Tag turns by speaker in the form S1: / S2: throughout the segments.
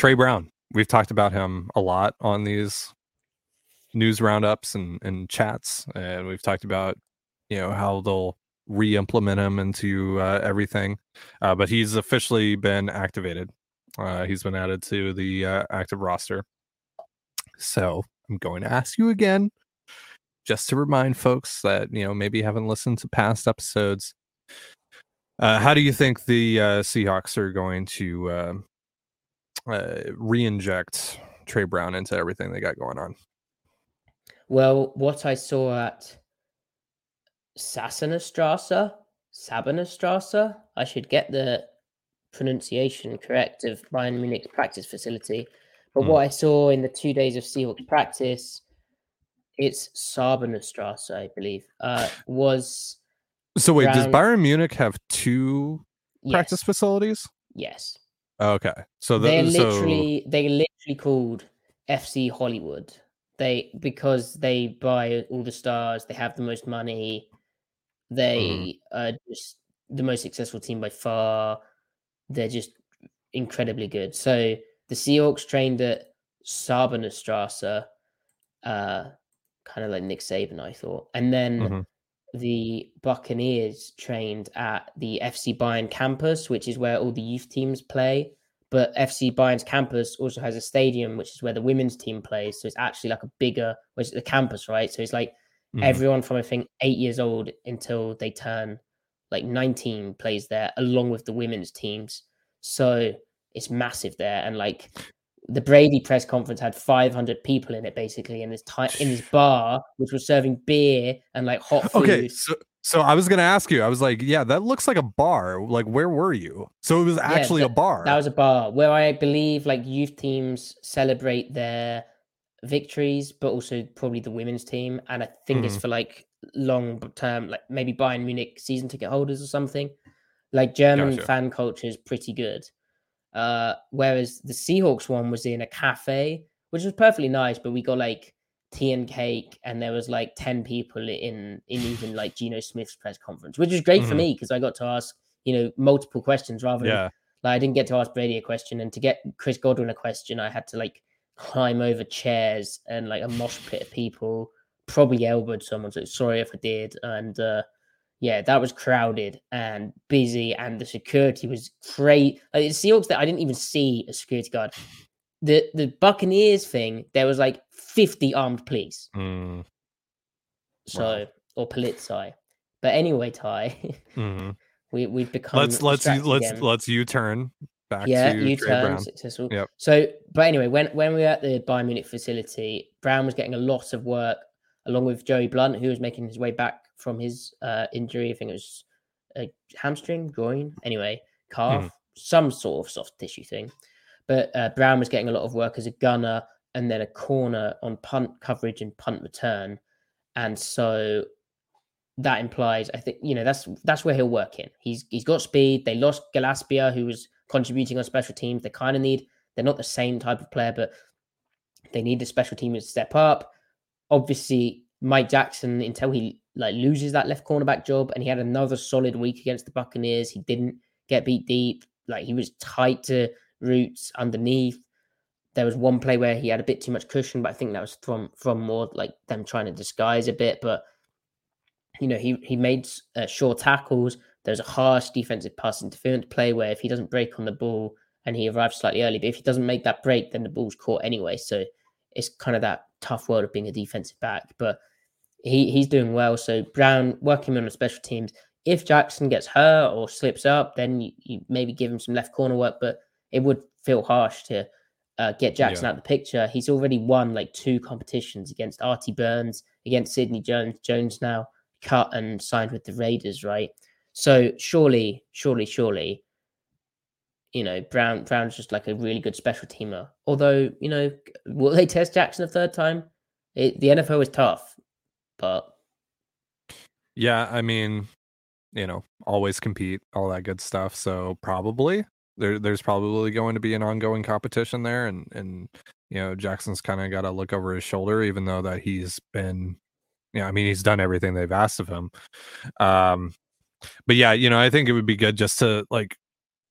S1: Tre Brown. We've talked about him a lot on these news roundups and, and chats, and we've talked about you know how they'll re-implement him into uh, everything. Uh, but he's officially been activated. Uh, he's been added to the uh, active roster. So I'm going to ask you again, just to remind folks that you know maybe haven't listened to past episodes. Uh, how do you think the uh, Seahawks are going to uh, re-inject Tre Brown into everything they got going on?
S2: Well, what I saw at Sassenerstrasse, Sabenerstrasse, I should get the pronunciation correct of Bayern Munich's practice facility. But
S1: Hmm.
S2: what I saw in the two days of Seahawks practice, it's Sabenerstrasse, I believe, uh, was
S1: So wait, does Bayern Munich have two practice facilities?
S2: yes.
S1: Okay, so the,
S2: They're
S1: so
S2: literally they're literally called FC Hollywood. They because they buy all the stars, they have the most money, they are just the most successful team by far. They're just incredibly good. So the Seahawks trained at Sabenerstrasse, uh, kind of like Nick Saban, I thought, and then
S1: Mhm.
S2: The Buccaneers trained at the FC Bayern campus, which is where all the youth teams play. But FC Bayern's campus also has a stadium, which is where the women's team plays. So it's actually like a bigger, which is the campus, right? So it's like
S1: Mhm.
S2: everyone from I think eight years old until they turn like 19 plays there, along with the women's teams. So it's massive there, and like the Brady press conference had 500 people in it basically in this time in this bar, which was serving beer and like hot food.
S1: Okay, so so I was gonna ask you. I was like, yeah, that looks like a bar. Like, where were you? So it was actually a
S2: that-
S1: bar.
S2: That was a bar where I believe like youth teams celebrate their victories, but also probably the women's team. And I think it's
S1: Mhm.
S2: for like long term, like maybe Bayern Munich season ticket holders or something. Like German
S1: Gotcha.
S2: fan culture is pretty good. Uh, whereas the Seahawks one was in a cafe, which was perfectly nice, but we got like tea and cake, and there was like 10 people in in even like Geno Smith's press conference, which was great for
S1: Mhm.
S2: me because I got to ask, you know, multiple questions rather than
S1: yeah.
S2: like I didn't get to ask Brady a question, and to get Chris Godwin a question, I had to like climb over chairs and like a mosh pit of people. Probably elbowed someone, so sorry if I did. And uh, yeah, that was crowded and busy, and the security was great. Like the Seahawks, that I didn't even see a security guard. The the Buccaneers thing, there was like fifty armed police.
S1: Mm,
S2: So or Polizei. But anyway, Ty,
S1: mhm.
S2: we we've become
S1: Let's let's
S2: distracted
S1: let's
S2: again.
S1: let's U turn back
S2: yeah,
S1: to U-turn
S2: successful.
S1: Yep.
S2: So, but anyway, when when we were at the Bayern Munich facility, Brown was getting a lot of work along with Joey Blount, who was making his way back from his uh, injury. I think it was a hamstring, groin. Anyway, calf, mm. some sort of soft tissue thing. But uh, Brown was getting a lot of work as a gunner and then a corner on punt coverage and punt return. And so that implies, I think, you know, that's that's where he'll work in. He's he's got speed. They lost Gillespie, who was contributing on special teams. They kind of need, they're not the same type of player, but they need the special team to step up. Obviously, Mike Jackson, until he like loses that left cornerback job, and he had another solid week against the Buccaneers. He didn't get beat deep. Like he was tight to routes underneath. There was one play where he had a bit too much cushion, but I think that was from from more like them trying to disguise a bit. But you know, he he made uh, short tackles. There's a harsh defensive pass interference play where if he doesn't break on the ball and he arrives slightly early, but if he doesn't make that break, then the ball's caught anyway. So it's kind of that tough world of being a defensive back. But he he's doing well. So Brown working on the special teams. If Jackson gets hurt or slips up, then you, you maybe give him some left corner work. But it would feel harsh to uh, get Jackson yeah. out of the picture. He's already won like two competitions against Artie Burns, against Sidney Jones. Jones now cut and signed with the Raiders, right? So surely, surely, surely, you know, Brown Brown's just like a really good special teamer. Although, you know, will they test Jackson a third time? It, the NFL is tough, but
S1: yeah, I mean, you know, always compete, all that good stuff. So probably there, there's probably going to be an ongoing competition there, and and you know, Jackson's kind of got to look over his shoulder, even though that he's been, yeah, I mean, he's done everything they've asked of him. Um, but yeah, you know, I think it would be good just to like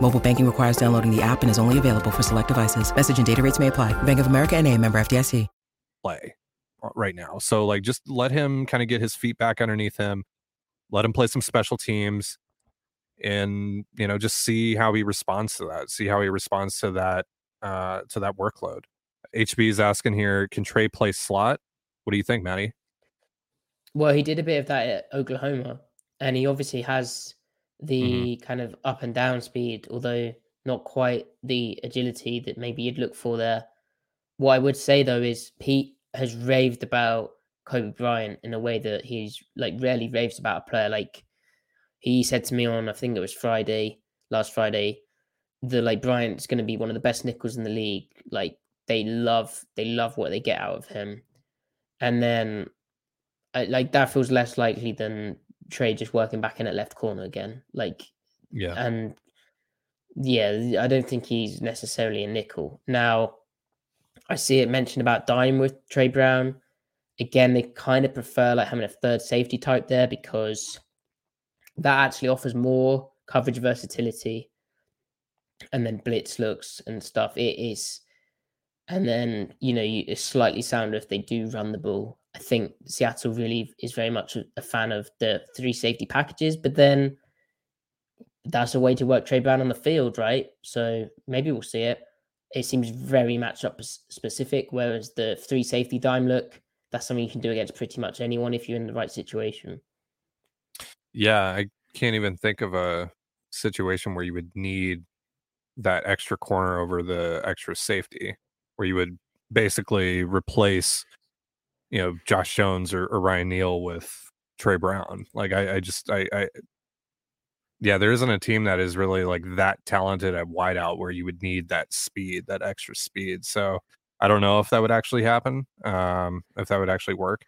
S3: Mobile banking requires downloading the app and is only available for select devices. Message and data rates may apply. Bank of America and a member FDIC.
S1: Play right now. So like just let him kind of get his feet back underneath him. Let him play some special teams and you know just see how he responds to that. See how he responds to that uh to that workload. HB is asking here, can Tre play slot? What do you think, Matty?
S2: Well, he did a bit of that at Oklahoma, and he obviously has. The mm-hmm. kind of up and down speed, although not quite the agility that maybe you'd look for there. What I would say though is Pete has raved about Coby Bryant in a way that he's like rarely raves about a player. Like he said to me on, I think it was Friday, last Friday, that like Bryant's going to be one of the best nickels in the league. Like they love, they love what they get out of him. And then like that feels less likely than Tre just working back in at left corner again. Like,
S1: yeah,
S2: and yeah, I don't think he's necessarily a nickel. Now, I see it mentioned about dime with Tre Brown. Again, they kind of prefer like having a third safety type there because that actually offers more coverage versatility and then blitz looks and stuff. It is, and then you know, it's slightly sounder if they do run the ball. I think Seattle really is very much a fan of the three safety packages, but then that's a way to work Tre Brown on the field, right? So maybe we'll see it. It seems very matchup specific, whereas the three safety dime look, that's something you can do against pretty much anyone if you're in the right situation.
S1: Yeah, I can't even think of a situation where you would need that extra corner over the extra safety, where you would basically replace you know Josh Jones or, or Ryan Neal with Tre Brown. Like I, I just I, I yeah, there isn't a team that is really like that talented at wideout where you would need that speed, that extra speed. So I don't know if that would actually happen, um, if that would actually work.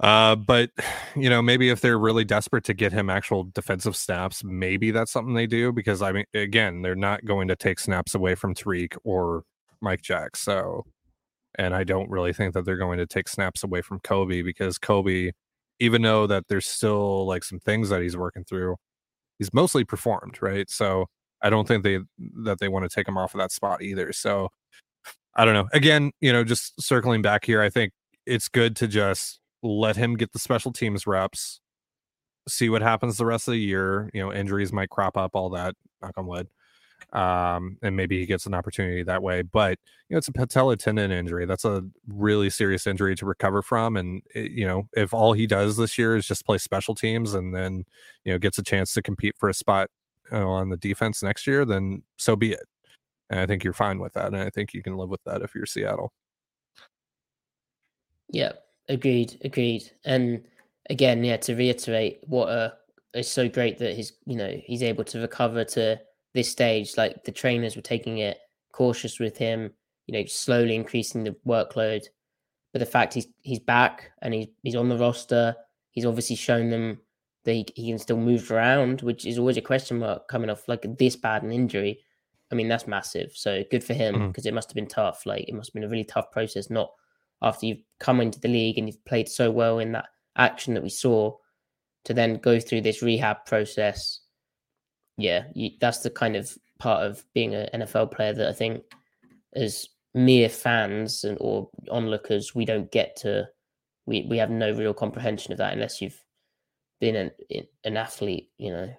S1: Uh, but you know, maybe if they're really desperate to get him actual defensive snaps, maybe that's something they do because I mean, again, they're not going to take snaps away from Tariq or Mike Jack. So and I don't really think that they're going to take snaps away from Coby because Coby, even though that there's still like some things that he's working through, he's mostly performed, right? So I don't think they that they want to take him off of that spot either. So I don't know. Again, you know, just circling back here, I think it's good to just let him get the special teams reps, see what happens the rest of the year. You know, injuries might crop up, all that, knock on wood. Um, and maybe he gets an opportunity that way. But you know, it's a patella tendon injury. That's a really serious injury to recover from. And it, you know, if all he does this year is just play special teams and then you know gets a chance to compete for a spot you know, on the defense next year, then so be it. And I think you're fine with that, and I think you can live with that if you're Seattle.
S2: Yeah, agreed, agreed. And again, yeah, to reiterate, what a it's so great that he's you know he's able to recover to this stage. Like the trainers were taking it cautious with him, you know, slowly increasing the workload. But the fact he's he's back and he's he's on the roster, he's obviously shown them that he, he can still move around, which is always a question mark coming off like this bad an injury. I mean, that's massive. So good for him because mm. it must have been tough. Like it must have been a really tough process, not after you've come into the league and you've played so well in that action that we saw to then go through this rehab process. Yeah, you, that's the kind of part of being an NFL player that I think as mere fans and or onlookers, we don't get to we, we have no real comprehension of that unless you've been an an athlete, you know,